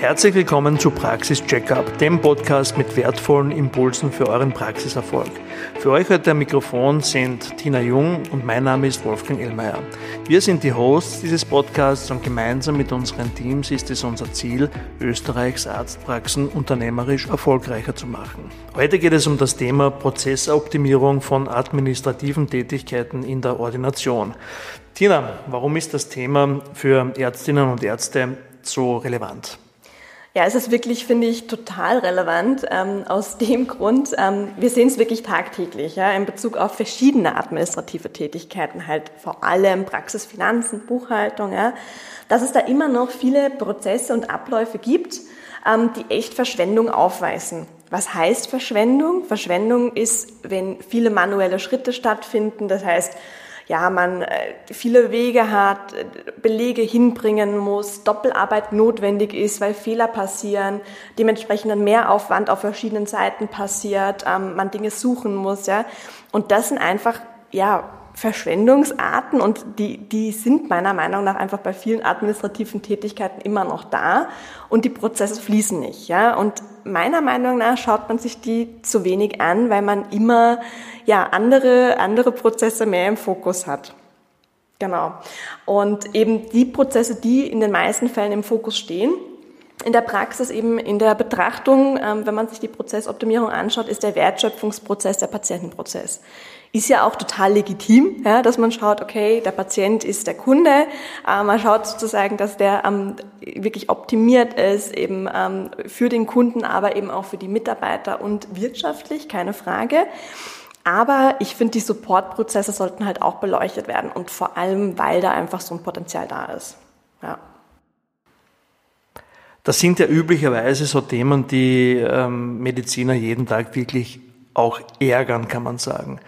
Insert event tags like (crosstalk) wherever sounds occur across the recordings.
Herzlich willkommen zu Praxis Checkup, dem Podcast mit wertvollen Impulsen für euren Praxiserfolg. Für euch heute am Mikrofon sind Tina Jung und mein Name ist Wolfgang Ellmeier. Wir sind die Hosts dieses Podcasts und gemeinsam mit unseren Teams ist es unser Ziel, Österreichs Arztpraxen unternehmerisch erfolgreicher zu machen. Heute geht es um das Thema Prozessoptimierung von administrativen Tätigkeiten in der Ordination. Tina, warum ist das Thema für Ärztinnen und Ärzte so relevant? Ja, es ist wirklich, finde ich, total relevant ähm, aus dem Grund, ähm, wir sehen es wirklich tagtäglich ja, in Bezug auf verschiedene administrative Tätigkeiten, halt vor allem Praxis, Finanzen, Buchhaltung, ja, dass es da immer noch viele Prozesse und Abläufe gibt, ähm, die echt Verschwendung aufweisen. Was heißt Verschwendung? Verschwendung ist, wenn viele manuelle Schritte stattfinden, das heißt, ja, man äh, viele Wege hat, äh, Belege hinbringen muss, Doppelarbeit notwendig ist, weil Fehler passieren, dementsprechend ein Mehraufwand auf verschiedenen Seiten passiert, ähm, man Dinge suchen muss, ja. Und das sind einfach, ja, Verschwendungsarten und die, die sind meiner Meinung nach einfach bei vielen administrativen Tätigkeiten immer noch da und die Prozesse fließen nicht, ja. Und meiner Meinung nach schaut man sich die zu wenig an, weil man immer, ja, andere, andere Prozesse mehr im Fokus hat. Genau. Und eben die Prozesse, die in den meisten Fällen im Fokus stehen, in der Praxis eben in der Betrachtung, ähm, wenn man sich die Prozessoptimierung anschaut, ist der Wertschöpfungsprozess der Patientenprozess. Ist ja auch total legitim, ja, dass man schaut, okay, der Patient ist der Kunde, äh, man schaut sozusagen, dass der ähm, wirklich optimiert ist, eben ähm, für den Kunden, aber eben auch für die Mitarbeiter und wirtschaftlich, keine Frage. Aber ich finde, die Supportprozesse sollten halt auch beleuchtet werden und vor allem, weil da einfach so ein Potenzial da ist. Ja. Das sind ja üblicherweise so Themen, die ähm, Mediziner jeden Tag wirklich auch ärgern, kann man sagen.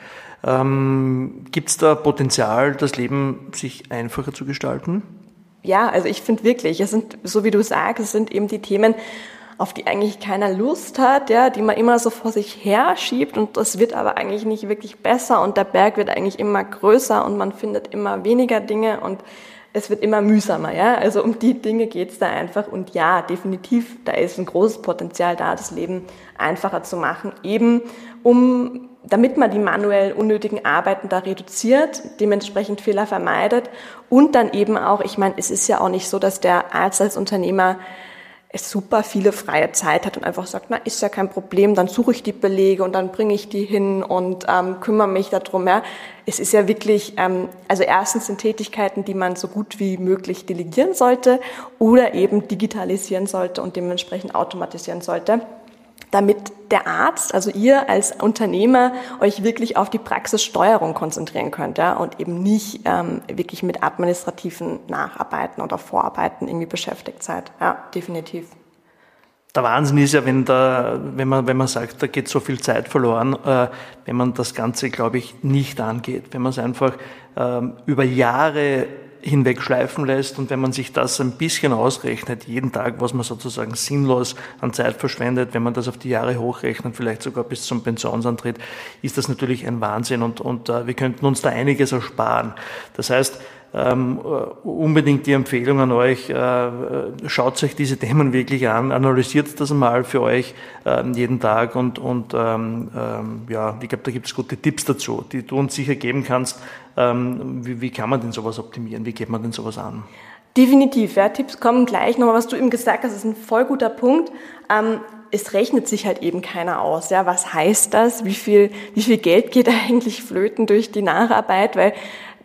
Ähm, Gibt es da Potenzial, das Leben sich einfacher zu gestalten? Ja, also ich finde wirklich, es sind, so wie du sagst, es sind eben die Themen, auf die eigentlich keiner Lust hat, ja, die man immer so vor sich her schiebt und das wird aber eigentlich nicht wirklich besser und der Berg wird eigentlich immer größer und man findet immer weniger Dinge und es wird immer mühsamer, ja. Also um die Dinge geht's da einfach und ja, definitiv, da ist ein großes Potenzial da, das Leben einfacher zu machen, eben um damit man die manuell unnötigen Arbeiten da reduziert, dementsprechend Fehler vermeidet und dann eben auch, ich meine, es ist ja auch nicht so, dass der Arzt als Unternehmer super viele freie Zeit hat und einfach sagt, na, ist ja kein Problem, dann suche ich die Belege und dann bringe ich die hin und ähm, kümmere mich darum. Ja. Es ist ja wirklich, ähm, also erstens sind Tätigkeiten, die man so gut wie möglich delegieren sollte oder eben digitalisieren sollte und dementsprechend automatisieren sollte damit der Arzt, also ihr als Unternehmer, euch wirklich auf die Praxissteuerung konzentrieren könnt ja, und eben nicht ähm, wirklich mit administrativen Nacharbeiten oder Vorarbeiten irgendwie beschäftigt seid. Ja, definitiv. Der Wahnsinn ist ja, wenn, da, wenn, man, wenn man sagt, da geht so viel Zeit verloren, äh, wenn man das Ganze, glaube ich, nicht angeht. Wenn man es einfach ähm, über Jahre hinweg schleifen lässt und wenn man sich das ein bisschen ausrechnet, jeden Tag, was man sozusagen sinnlos an Zeit verschwendet, wenn man das auf die Jahre hochrechnet, vielleicht sogar bis zum Pensionsantritt, ist das natürlich ein Wahnsinn und, und uh, wir könnten uns da einiges ersparen. Das heißt, ähm, äh, unbedingt die Empfehlung an euch, äh, schaut euch diese Themen wirklich an, analysiert das mal für euch äh, jeden Tag und, und ähm, ähm, ja, ich glaube, da gibt es gute Tipps dazu, die du uns sicher geben kannst. Ähm, wie, wie kann man denn sowas optimieren? Wie geht man denn sowas an? Definitiv, ja, Tipps kommen gleich. Nochmal, was du eben gesagt hast, ist ein voll guter Punkt. Ähm, es rechnet sich halt eben keiner aus. Ja, was heißt das? Wie viel, wie viel Geld geht (laughs) eigentlich flöten durch die Nacharbeit? Weil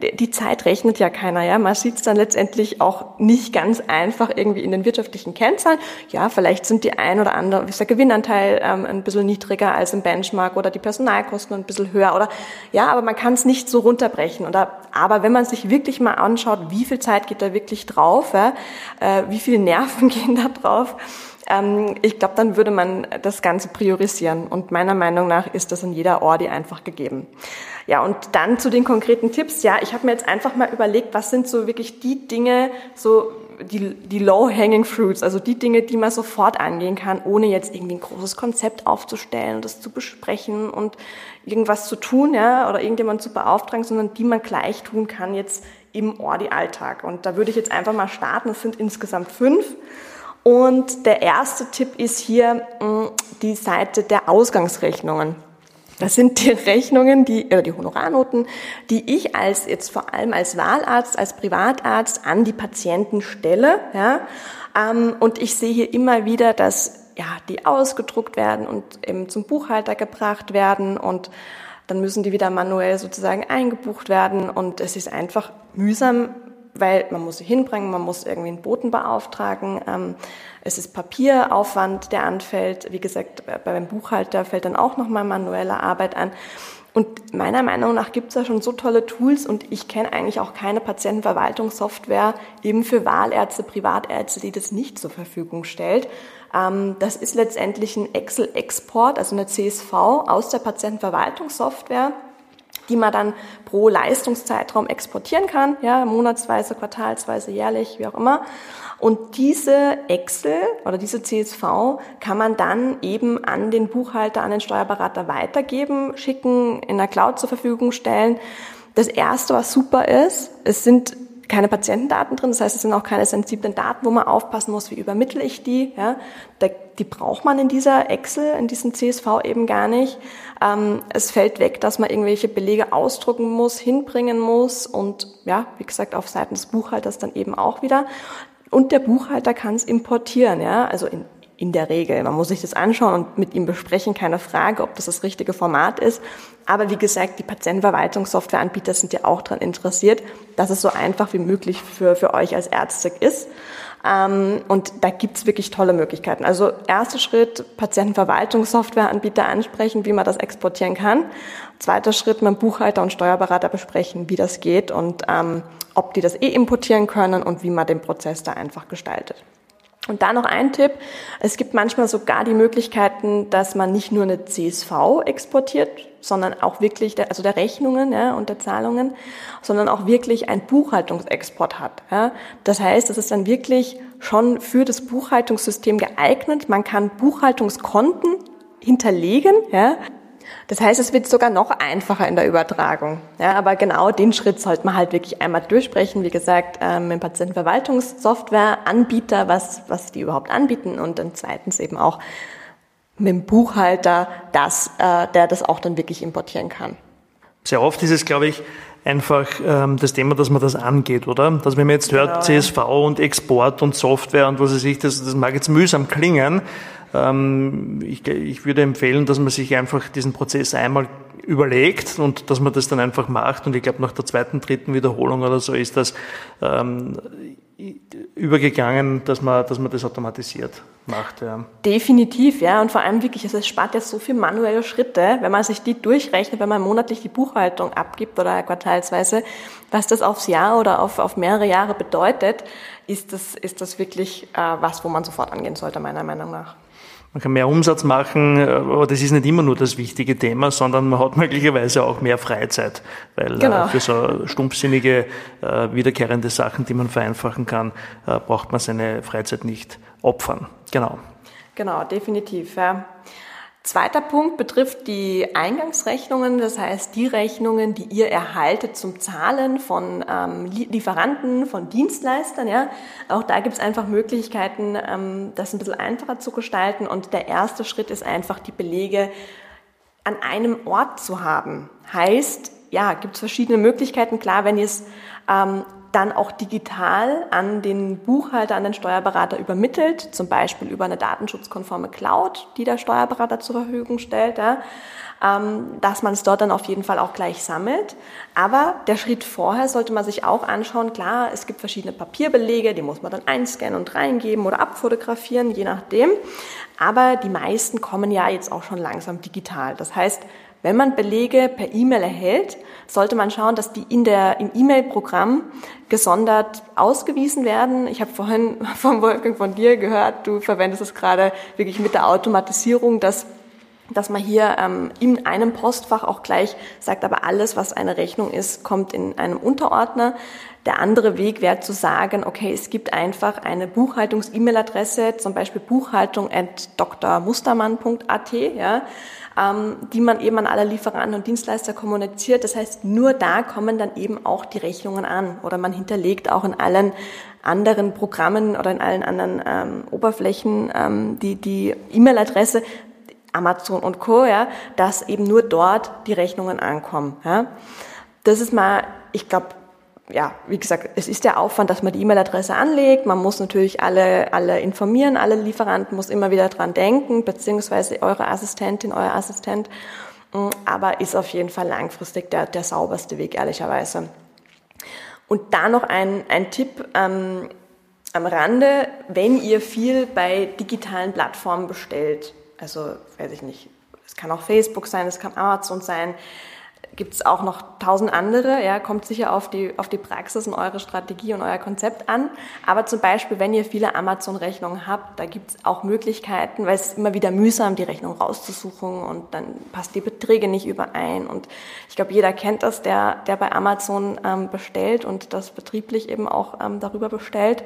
die Zeit rechnet ja keiner, ja. Man sieht es dann letztendlich auch nicht ganz einfach irgendwie in den wirtschaftlichen Kennzahlen. Ja, vielleicht sind die ein oder andere, ist der Gewinnanteil ähm, ein bisschen niedriger als im Benchmark oder die Personalkosten ein bisschen höher oder, ja, aber man kann es nicht so runterbrechen. Oder, aber wenn man sich wirklich mal anschaut, wie viel Zeit geht da wirklich drauf, ja, äh, wie viele Nerven (laughs) gehen da drauf, ähm, ich glaube, dann würde man das Ganze priorisieren. Und meiner Meinung nach ist das in jeder Ordi einfach gegeben. Ja, und dann zu den konkreten Tipps. Ja, ich habe mir jetzt einfach mal überlegt, was sind so wirklich die Dinge, so die, die low-hanging fruits, also die Dinge, die man sofort angehen kann, ohne jetzt irgendwie ein großes Konzept aufzustellen und das zu besprechen und irgendwas zu tun, ja, oder irgendjemand zu beauftragen, sondern die man gleich tun kann jetzt im Ordi-Alltag. Und da würde ich jetzt einfach mal starten. Es sind insgesamt fünf. Und der erste Tipp ist hier mm, die Seite der Ausgangsrechnungen. Das sind die (laughs) Rechnungen, die, äh, die Honorarnoten, die ich als, jetzt vor allem als Wahlarzt, als Privatarzt an die Patienten stelle, ja. Ähm, und ich sehe hier immer wieder, dass, ja, die ausgedruckt werden und eben zum Buchhalter gebracht werden und dann müssen die wieder manuell sozusagen eingebucht werden und es ist einfach mühsam, weil man muss sie hinbringen, man muss irgendwie einen Boten beauftragen. Ähm, es ist Papieraufwand, der anfällt. Wie gesagt, beim Buchhalter fällt dann auch nochmal manuelle Arbeit an. Und meiner Meinung nach gibt es da schon so tolle Tools und ich kenne eigentlich auch keine Patientenverwaltungssoftware eben für Wahlärzte, Privatärzte, die das nicht zur Verfügung stellt. Ähm, das ist letztendlich ein Excel-Export, also eine CSV aus der Patientenverwaltungssoftware die man dann pro Leistungszeitraum exportieren kann, ja, monatsweise, quartalsweise, jährlich, wie auch immer. Und diese Excel oder diese CSV kann man dann eben an den Buchhalter, an den Steuerberater weitergeben, schicken, in der Cloud zur Verfügung stellen. Das erste, was super ist, es sind keine Patientendaten drin, das heißt, es sind auch keine sensiblen Daten, wo man aufpassen muss, wie übermittle ich die. Ja? die braucht man in dieser Excel, in diesem CSV eben gar nicht. Ähm, es fällt weg, dass man irgendwelche Belege ausdrucken muss, hinbringen muss und ja, wie gesagt, auf Seiten des Buchhalters dann eben auch wieder. Und der Buchhalter kann es importieren, ja, also in, in der Regel. Man muss sich das anschauen und mit ihm besprechen, keine Frage, ob das das richtige Format ist. Aber wie gesagt, die Patientenverwaltungssoftwareanbieter sind ja auch daran interessiert, dass es so einfach wie möglich für, für euch als Ärzte ist. Ähm, und da gibt's wirklich tolle Möglichkeiten. Also erster Schritt, Patientenverwaltungssoftwareanbieter ansprechen, wie man das exportieren kann. Zweiter Schritt, mit Buchhalter und Steuerberater besprechen, wie das geht und ähm, ob die das eh importieren können und wie man den Prozess da einfach gestaltet. Und da noch ein Tipp. Es gibt manchmal sogar die Möglichkeiten, dass man nicht nur eine CSV exportiert, sondern auch wirklich, der, also der Rechnungen ja, und der Zahlungen, sondern auch wirklich ein Buchhaltungsexport hat. Ja. Das heißt, es ist dann wirklich schon für das Buchhaltungssystem geeignet. Man kann Buchhaltungskonten hinterlegen, ja, das heißt, es wird sogar noch einfacher in der Übertragung. Ja, aber genau den Schritt sollte man halt wirklich einmal durchsprechen. Wie gesagt, ähm, im Patientenverwaltungssoftware-Anbieter, was, was die überhaupt anbieten und dann zweitens eben auch mit dem Buchhalter, das, äh, der das auch dann wirklich importieren kann. Sehr oft ist es, glaube ich, einfach ähm, das Thema, dass man das angeht, oder? Dass wenn man jetzt hört, genau, CSV und Export und Software und was weiß ich, das, das mag jetzt mühsam klingen, ich, ich würde empfehlen, dass man sich einfach diesen Prozess einmal überlegt und dass man das dann einfach macht. Und ich glaube, nach der zweiten, dritten Wiederholung oder so ist das ähm, übergegangen, dass man, dass man das automatisiert macht. Ja. Definitiv, ja. Und vor allem wirklich, also es spart ja so viele manuelle Schritte, wenn man sich die durchrechnet, wenn man monatlich die Buchhaltung abgibt oder quartalsweise, was das aufs Jahr oder auf, auf mehrere Jahre bedeutet, ist das, ist das wirklich äh, was, wo man sofort angehen sollte, meiner Meinung nach. Man kann mehr Umsatz machen, aber das ist nicht immer nur das wichtige Thema, sondern man hat (laughs) möglicherweise auch mehr Freizeit, weil äh, genau. für so stumpfsinnige, äh, wiederkehrende Sachen, die man vereinfachen kann, äh, braucht man seine Freizeit nicht opfern. Genau. Genau, definitiv. Ja. Zweiter Punkt betrifft die Eingangsrechnungen, das heißt die Rechnungen, die ihr erhaltet zum Zahlen von ähm, Lieferanten, von Dienstleistern. Ja. Auch da gibt es einfach Möglichkeiten, ähm, das ein bisschen einfacher zu gestalten. Und der erste Schritt ist einfach, die Belege an einem Ort zu haben. Heißt, ja, gibt es verschiedene Möglichkeiten. Klar, wenn ihr es ähm, dann auch digital an den Buchhalter, an den Steuerberater übermittelt, zum Beispiel über eine datenschutzkonforme Cloud, die der Steuerberater zur Verfügung stellt, ja, ähm, dass man es dort dann auf jeden Fall auch gleich sammelt. Aber der Schritt vorher sollte man sich auch anschauen, klar, es gibt verschiedene Papierbelege, die muss man dann einscannen und reingeben oder abfotografieren, je nachdem. Aber die meisten kommen ja jetzt auch schon langsam digital. Das heißt, wenn man Belege per E-Mail erhält, sollte man schauen, dass die in der, im E-Mail-Programm gesondert ausgewiesen werden. Ich habe vorhin (laughs) vom Wolfgang von dir gehört, du verwendest es gerade wirklich mit der Automatisierung, dass dass man hier ähm, in einem Postfach auch gleich sagt, aber alles, was eine Rechnung ist, kommt in einem Unterordner. Der andere Weg wäre zu sagen, okay, es gibt einfach eine Buchhaltungs-E-Mail-Adresse, zum Beispiel buchhaltung at drmustermann.at, ja, ähm, die man eben an alle Lieferanten und Dienstleister kommuniziert. Das heißt, nur da kommen dann eben auch die Rechnungen an oder man hinterlegt auch in allen anderen Programmen oder in allen anderen ähm, Oberflächen ähm, die die E-Mail-Adresse Amazon und Co. Ja, dass eben nur dort die Rechnungen ankommen. Ja. Das ist mal, ich glaube, ja, wie gesagt, es ist der Aufwand, dass man die E-Mail-Adresse anlegt. Man muss natürlich alle, alle informieren, alle Lieferanten muss immer wieder dran denken, beziehungsweise eure Assistentin, euer Assistent. Mm, aber ist auf jeden Fall langfristig der, der sauberste Weg, ehrlicherweise. Und da noch ein, ein Tipp ähm, am Rande, wenn ihr viel bei digitalen Plattformen bestellt, also weiß ich nicht, es kann auch Facebook sein, es kann Amazon sein, gibt es auch noch tausend andere, ja, kommt sicher auf die, auf die Praxis und eure Strategie und euer Konzept an. Aber zum Beispiel, wenn ihr viele Amazon-Rechnungen habt, da gibt es auch Möglichkeiten, weil es ist immer wieder mühsam, die Rechnung rauszusuchen und dann passt die Beträge nicht überein. Und ich glaube, jeder kennt das, der, der bei Amazon ähm, bestellt und das betrieblich eben auch ähm, darüber bestellt.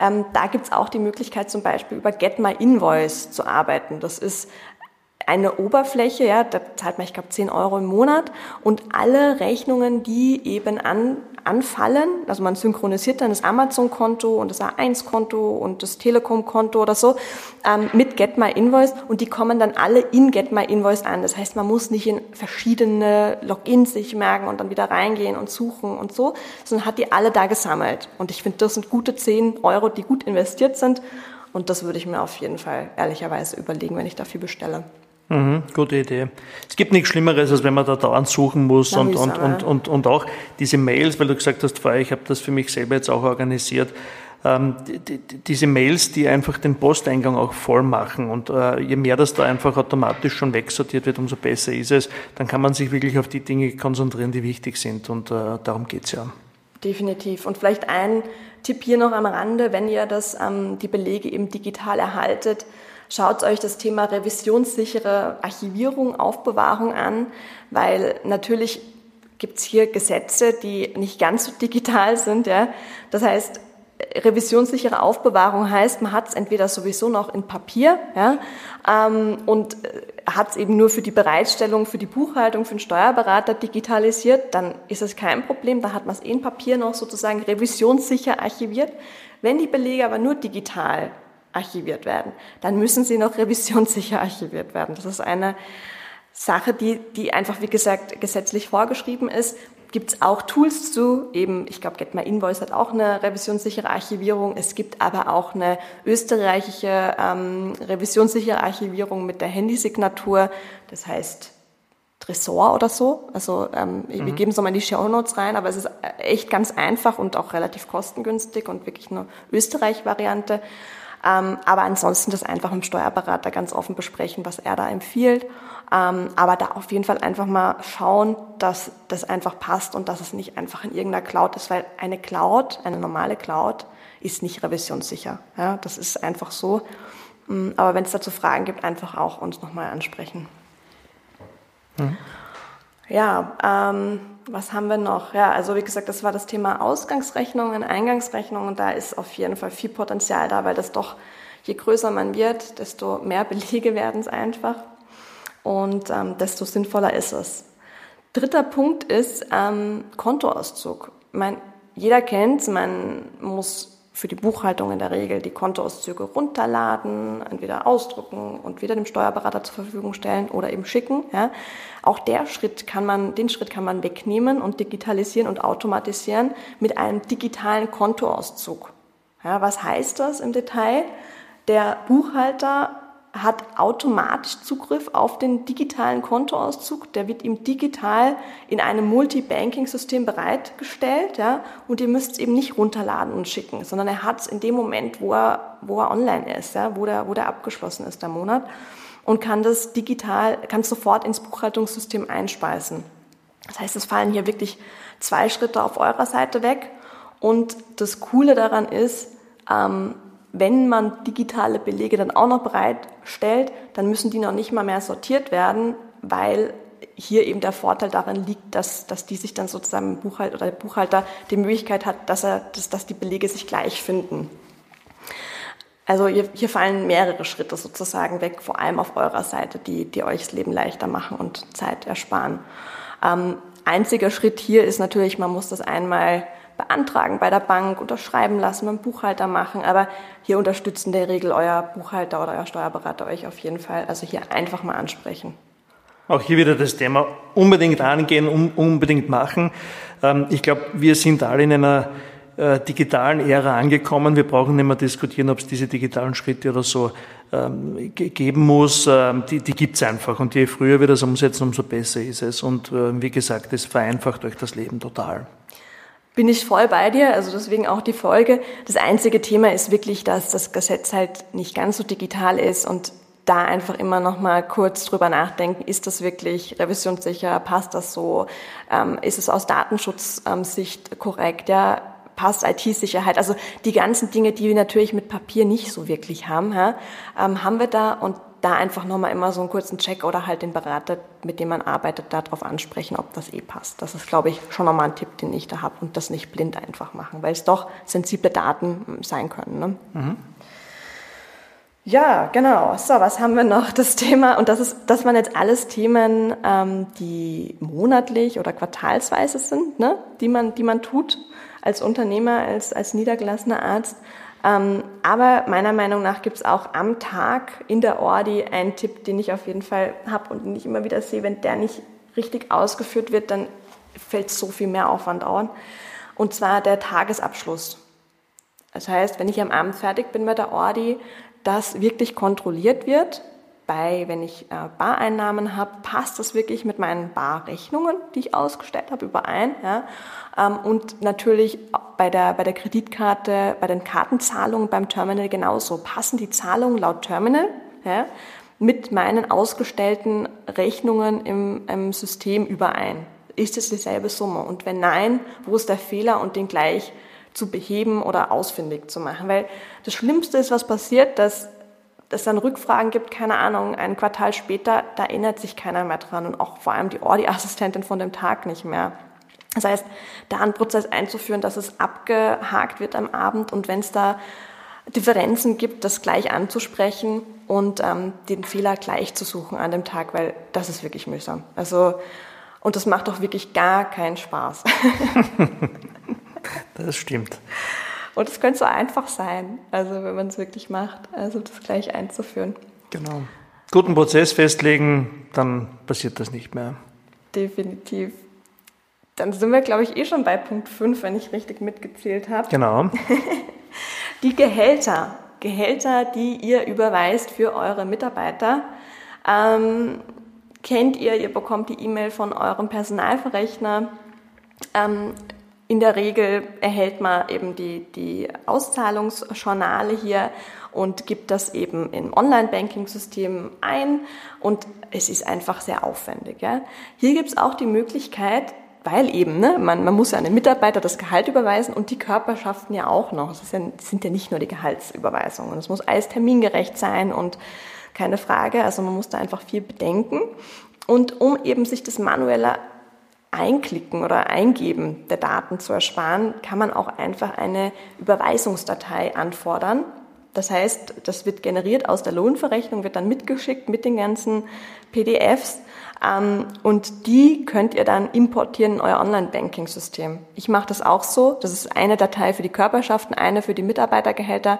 Ähm, da gibt es auch die Möglichkeit, zum Beispiel über Get My Invoice zu arbeiten. Das ist eine Oberfläche, ja, da zahlt man, ich glaube, 10 Euro im Monat und alle Rechnungen, die eben an, anfallen, also man synchronisiert dann das Amazon-Konto und das A1-Konto und das Telekom-Konto oder so ähm, mit Get My Invoice und die kommen dann alle in Get My Invoice an. Das heißt, man muss nicht in verschiedene Logins sich merken und dann wieder reingehen und suchen und so, sondern hat die alle da gesammelt. Und ich finde, das sind gute 10 Euro, die gut investiert sind und das würde ich mir auf jeden Fall ehrlicherweise überlegen, wenn ich dafür bestelle. Mhm, gute Idee. Es gibt nichts Schlimmeres, als wenn man da dauernd suchen muss und, und, und, und, und auch diese Mails, weil du gesagt hast vorher, ich habe das für mich selber jetzt auch organisiert, ähm, die, die, diese Mails, die einfach den Posteingang auch voll machen und äh, je mehr das da einfach automatisch schon wegsortiert wird, umso besser ist es. Dann kann man sich wirklich auf die Dinge konzentrieren, die wichtig sind und äh, darum geht's ja. Definitiv. Und vielleicht ein Tipp hier noch am Rande, wenn ihr das, ähm, die Belege eben digital erhaltet, Schaut euch das Thema revisionssichere Archivierung, Aufbewahrung an, weil natürlich gibt es hier Gesetze, die nicht ganz so digital sind. Ja? Das heißt, revisionssichere Aufbewahrung heißt, man hat es entweder sowieso noch in Papier ja, ähm, und äh, hat es eben nur für die Bereitstellung, für die Buchhaltung, für den Steuerberater digitalisiert, dann ist es kein Problem, da hat man es in Papier noch sozusagen revisionssicher archiviert. Wenn die Belege aber nur digital archiviert werden. Dann müssen sie noch (laughs) revisionssicher archiviert werden. Das ist eine Sache, die, die einfach, wie gesagt, gesetzlich vorgeschrieben ist. Gibt es auch Tools zu, eben, ich glaube, Get My Invoice hat auch eine revisionssichere Archivierung. Es gibt aber auch eine österreichische ähm, revisionssichere Archivierung mit der Handysignatur. Das heißt, Tresor oder so. Also ähm, mhm. wir geben es nochmal in die Show Notes rein, aber es ist echt ganz einfach und auch relativ kostengünstig und wirklich eine Österreich-Variante. Ähm, aber ansonsten das einfach mit dem Steuerberater ganz offen besprechen, was er da empfiehlt. Ähm, aber da auf jeden Fall einfach mal schauen, dass das einfach passt und dass es nicht einfach in irgendeiner Cloud ist, weil eine Cloud, eine normale Cloud, ist nicht revisionssicher. Ja, das ist einfach so. Mm, aber wenn es dazu Fragen gibt, einfach auch uns nochmal ansprechen. Mhm. Ja, ähm, was haben wir noch? Ja, also wie gesagt, das war das Thema Ausgangsrechnungen, Eingangsrechnungen. Da ist auf jeden Fall viel Potenzial da, weil das doch, je größer man wird, desto mehr (laughs) Belege werden es einfach und ähm, desto sinnvoller ist es. Dritter Punkt ist ähm, Kontoauszug. Ich jeder kennt man muss für die Buchhaltung in der Regel die Kontoauszüge runterladen, entweder ausdrucken und wieder dem Steuerberater zur Verfügung stellen oder eben schicken. Ja. Auch der Schritt kann man, den Schritt kann man wegnehmen und digitalisieren und automatisieren mit einem digitalen Kontoauszug. Ja, was heißt das im Detail? Der Buchhalter hat automatisch Zugriff auf den digitalen Kontoauszug. Der wird ihm digital in einem Multi-Banking-System bereitgestellt. Ja, und ihr müsst es eben nicht runterladen und schicken, sondern er hat es in dem Moment, wo er, wo er online ist, ja, wo, der, wo der abgeschlossen ist, der Monat, und kann das digital, kann sofort ins Buchhaltungssystem einspeisen. Das heißt, es fallen hier wirklich zwei Schritte auf eurer Seite weg. Und das Coole daran ist, ähm, wenn man digitale Belege dann auch noch bereitstellt, dann müssen die noch nicht mal mehr sortiert werden, weil hier eben der Vorteil darin liegt, dass, dass die sich dann sozusagen Buchhalter oder der Buchhalter die Möglichkeit hat, dass, er, dass, dass die Belege sich gleich finden. Also hier, hier fallen mehrere Schritte sozusagen weg, vor allem auf eurer Seite, die, die euch das Leben leichter machen und Zeit ersparen. Ähm, einziger Schritt hier ist natürlich, man muss das einmal beantragen bei der Bank, unterschreiben lassen, beim Buchhalter machen. Aber hier unterstützen in der Regel euer Buchhalter oder euer Steuerberater euch auf jeden Fall. Also hier einfach mal ansprechen. Auch hier wieder das Thema unbedingt angehen, unbedingt machen. Ähm, ich glaube, wir sind alle in einer äh, digitalen Ära angekommen. Wir brauchen nicht mehr diskutieren, ob es diese digitalen Schritte oder so ähm, geben muss. Ähm, die die gibt es einfach. Und je früher wir das umsetzen, umso besser ist es. Und äh, wie gesagt, es vereinfacht euch das Leben total. Bin ich voll bei dir, also deswegen auch die Folge. Das einzige Thema ist wirklich, dass das Gesetz halt nicht ganz so digital ist und da einfach immer noch mal kurz drüber nachdenken, ist das wirklich revisionssicher, passt das so, ähm, ist es aus Datenschutzsicht korrekt, ja, passt IT-Sicherheit, also die ganzen Dinge, die wir natürlich mit Papier nicht so wirklich haben, ähm, haben wir da und da einfach nochmal immer so einen kurzen Check oder halt den Berater, mit dem man arbeitet, darauf ansprechen, ob das eh passt. Das ist, glaube ich, schon nochmal ein Tipp, den ich da habe und das nicht blind einfach machen, weil es doch sensible Daten hm, sein können. Ne? Mhm. Ja, genau. So, was haben wir noch? Das Thema, und das ist, das waren jetzt alles Themen, ähm, die monatlich oder quartalsweise sind, ne? die man, die man tut als Unternehmer, als, als niedergelassener Arzt. Ähm, aber meiner Meinung nach gibt es auch am Tag in der Ordi einen Tipp, den ich auf jeden Fall habe und den ich immer wieder sehe, wenn der nicht richtig ausgeführt wird, dann fällt so viel mehr Aufwand an. Und zwar der Tagesabschluss. Das heißt, wenn ich am Abend fertig bin mit der Ordi, dass wirklich kontrolliert wird, bei, wenn ich äh, Bareinnahmen habe, passt das wirklich mit meinen Barrechnungen, die ich ausgestellt habe, überein. Ja? Ähm, und natürlich bei der, bei der Kreditkarte, bei den Kartenzahlungen beim Terminal genauso. Passen die Zahlungen laut Terminal ja, mit meinen ausgestellten Rechnungen im, im System überein? Ist es dieselbe Summe? Und wenn nein, wo ist der Fehler und den gleich zu beheben oder ausfindig zu machen? Weil das Schlimmste ist, was passiert, dass es dann Rückfragen gibt, keine Ahnung, ein Quartal später, da erinnert sich keiner mehr dran und auch vor allem die Ordi-Assistentin von dem Tag nicht mehr. Das heißt, da einen Prozess einzuführen, dass es abgehakt wird am Abend und wenn es da Differenzen gibt, das gleich anzusprechen und ähm, den Fehler gleich zu suchen an dem Tag, weil das ist wirklich mühsam. Also und das macht doch wirklich gar keinen Spaß. (laughs) das stimmt. Und es könnte so einfach sein, also wenn man es wirklich macht, also das gleich einzuführen. Genau. Guten Prozess festlegen, dann passiert das nicht mehr. Definitiv. Dann sind wir, glaube ich, eh schon bei Punkt 5, wenn ich richtig mitgezählt habe. Genau. (laughs) die Gehälter. Gehälter, die ihr überweist für eure Mitarbeiter. Ähm, kennt ihr, ihr bekommt die E-Mail von eurem Personalverrechner. Ähm, in der Regel erhält man eben die, die Auszahlungsjournale hier und gibt das eben im Online-Banking-System ein und es ist einfach sehr aufwendig. Ja. Hier gibt es auch die Möglichkeit, weil eben, ne, man, man muss ja einem Mitarbeiter das Gehalt überweisen und die Körperschaften ja auch noch. Es ja, sind ja nicht nur die Gehaltsüberweisungen. Es muss alles termingerecht sein und keine Frage. Also man muss da einfach viel bedenken. Und um eben sich das manuelle Einklicken oder Eingeben der Daten zu ersparen, kann man auch einfach eine Überweisungsdatei anfordern. Das heißt, das wird generiert aus der Lohnverrechnung, wird dann mitgeschickt mit den ganzen PDFs ähm, und die könnt ihr dann importieren in euer Online-Banking-System. Ich mache das auch so. Das ist eine Datei für die Körperschaften, eine für die Mitarbeitergehälter.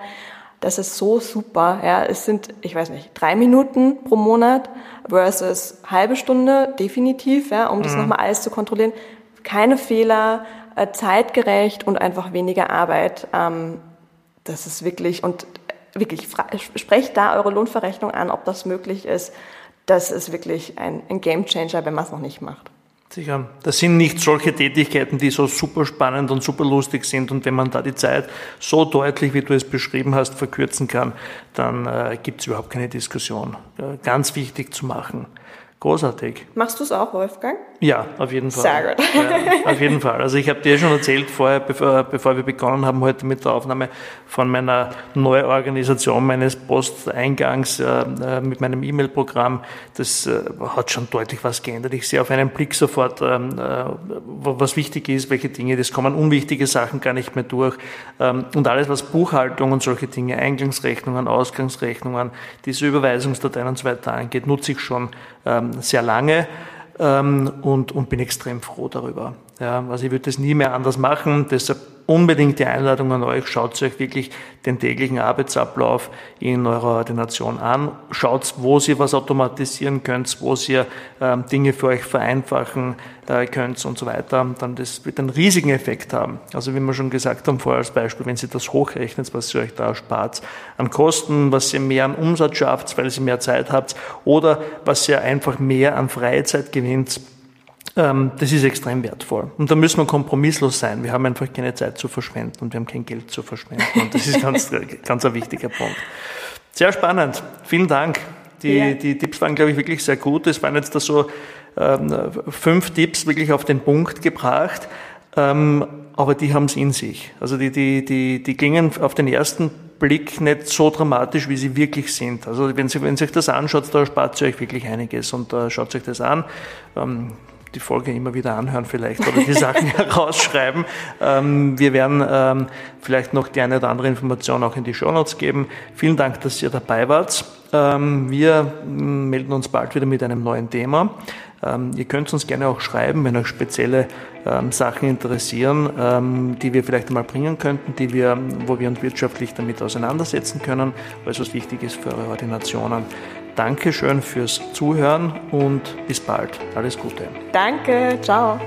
Das ist so super. Ja, es sind, ich weiß nicht, drei Minuten pro Monat versus halbe Stunde definitiv, ja, um das mhm. nochmal alles zu kontrollieren. Keine Fehler, äh, zeitgerecht und einfach weniger Arbeit. Ähm, das ist wirklich und wirklich sprecht da eure Lohnverrechnung an, ob das möglich ist das ist wirklich ein, ein Game Changer, wenn man es noch nicht macht. Sicher. Das sind nicht solche Tätigkeiten, die so super spannend und super lustig sind. Und wenn man da die Zeit so deutlich, wie du es beschrieben hast, verkürzen kann, dann äh, gibt es überhaupt keine Diskussion. Äh, ganz wichtig zu machen. Großartig. Machst du es auch, Wolfgang? Ja, auf jeden Fall. Sehr gut. Ja, auf jeden Fall. Also ich habe dir schon erzählt vorher, bevor, bevor, wir begonnen haben heute mit der Aufnahme von meiner Neuorganisation meines Posteingangs äh, äh mit meinem E-Mail-Programm. Das äh, hat schon deutlich was geändert. Ich sehe auf einen Blick sofort, ähm, äh, was wichtig ist, welche Dinge, das kommen unwichtige Sachen gar nicht mehr durch. Ähm, und alles, was Buchhaltung und solche Dinge, Eingangsrechnungen, Ausgangsrechnungen, diese Überweisungsdateien und so weiter angeht, nutze ich schon ähm, sehr lange ähm, und, und bin extrem froh darüber. Ja, also ich würde das nie mehr anders machen. Deshalb unbedingt die Einladung an euch. Schaut euch wirklich den täglichen Arbeitsablauf in eurer Ordination an. Schaut, wo ihr was automatisieren könnt, wo ihr ähm, Dinge für euch vereinfachen äh, könnt und so weiter. Dann das wird einen riesigen Effekt haben. Also wie wir schon gesagt haben vorher als Beispiel, wenn ihr das hochrechnet, was ihr euch da spart an Kosten, was ihr mehr an Umsatz schafft, weil ihr mehr Zeit habt oder was ihr einfach mehr an Freizeit gewinnt, das ist extrem wertvoll. Und da müssen wir kompromisslos sein. Wir haben einfach keine Zeit zu verschwenden und wir haben kein Geld zu verschwenden. Und das ist ganz, (laughs) ganz ein wichtiger Punkt. Sehr spannend. Vielen Dank. Die, ja. die Tipps waren, glaube ich, wirklich sehr gut. Es waren jetzt da so ähm, fünf Tipps wirklich auf den Punkt gebracht. Ähm, aber die haben es in sich. Also die, die, die, die klingen auf den ersten Blick nicht so dramatisch, wie sie wirklich sind. Also wenn Sie, wenn Sie sich das anschaut, da spart Sie euch wirklich einiges und äh, schaut sich das an. Ähm, die Folge immer wieder anhören vielleicht oder die Sachen (laughs) herausschreiben. Ähm, wir werden ähm, vielleicht noch die eine oder andere Information auch in die Show Notes geben. Vielen Dank, dass ihr dabei wart. Ähm, wir mm, melden uns bald wieder mit einem neuen Thema. Ähm, ihr könnt uns gerne auch schreiben, wenn euch spezielle ähm, Sachen interessieren, ähm, die wir vielleicht einmal bringen könnten, die wir, wo wir uns wirtschaftlich damit auseinandersetzen können, weil es was wichtig ist für eure Ordinationen. Dankeschön fürs Zuhören und bis bald. Alles Gute. Danke, ciao.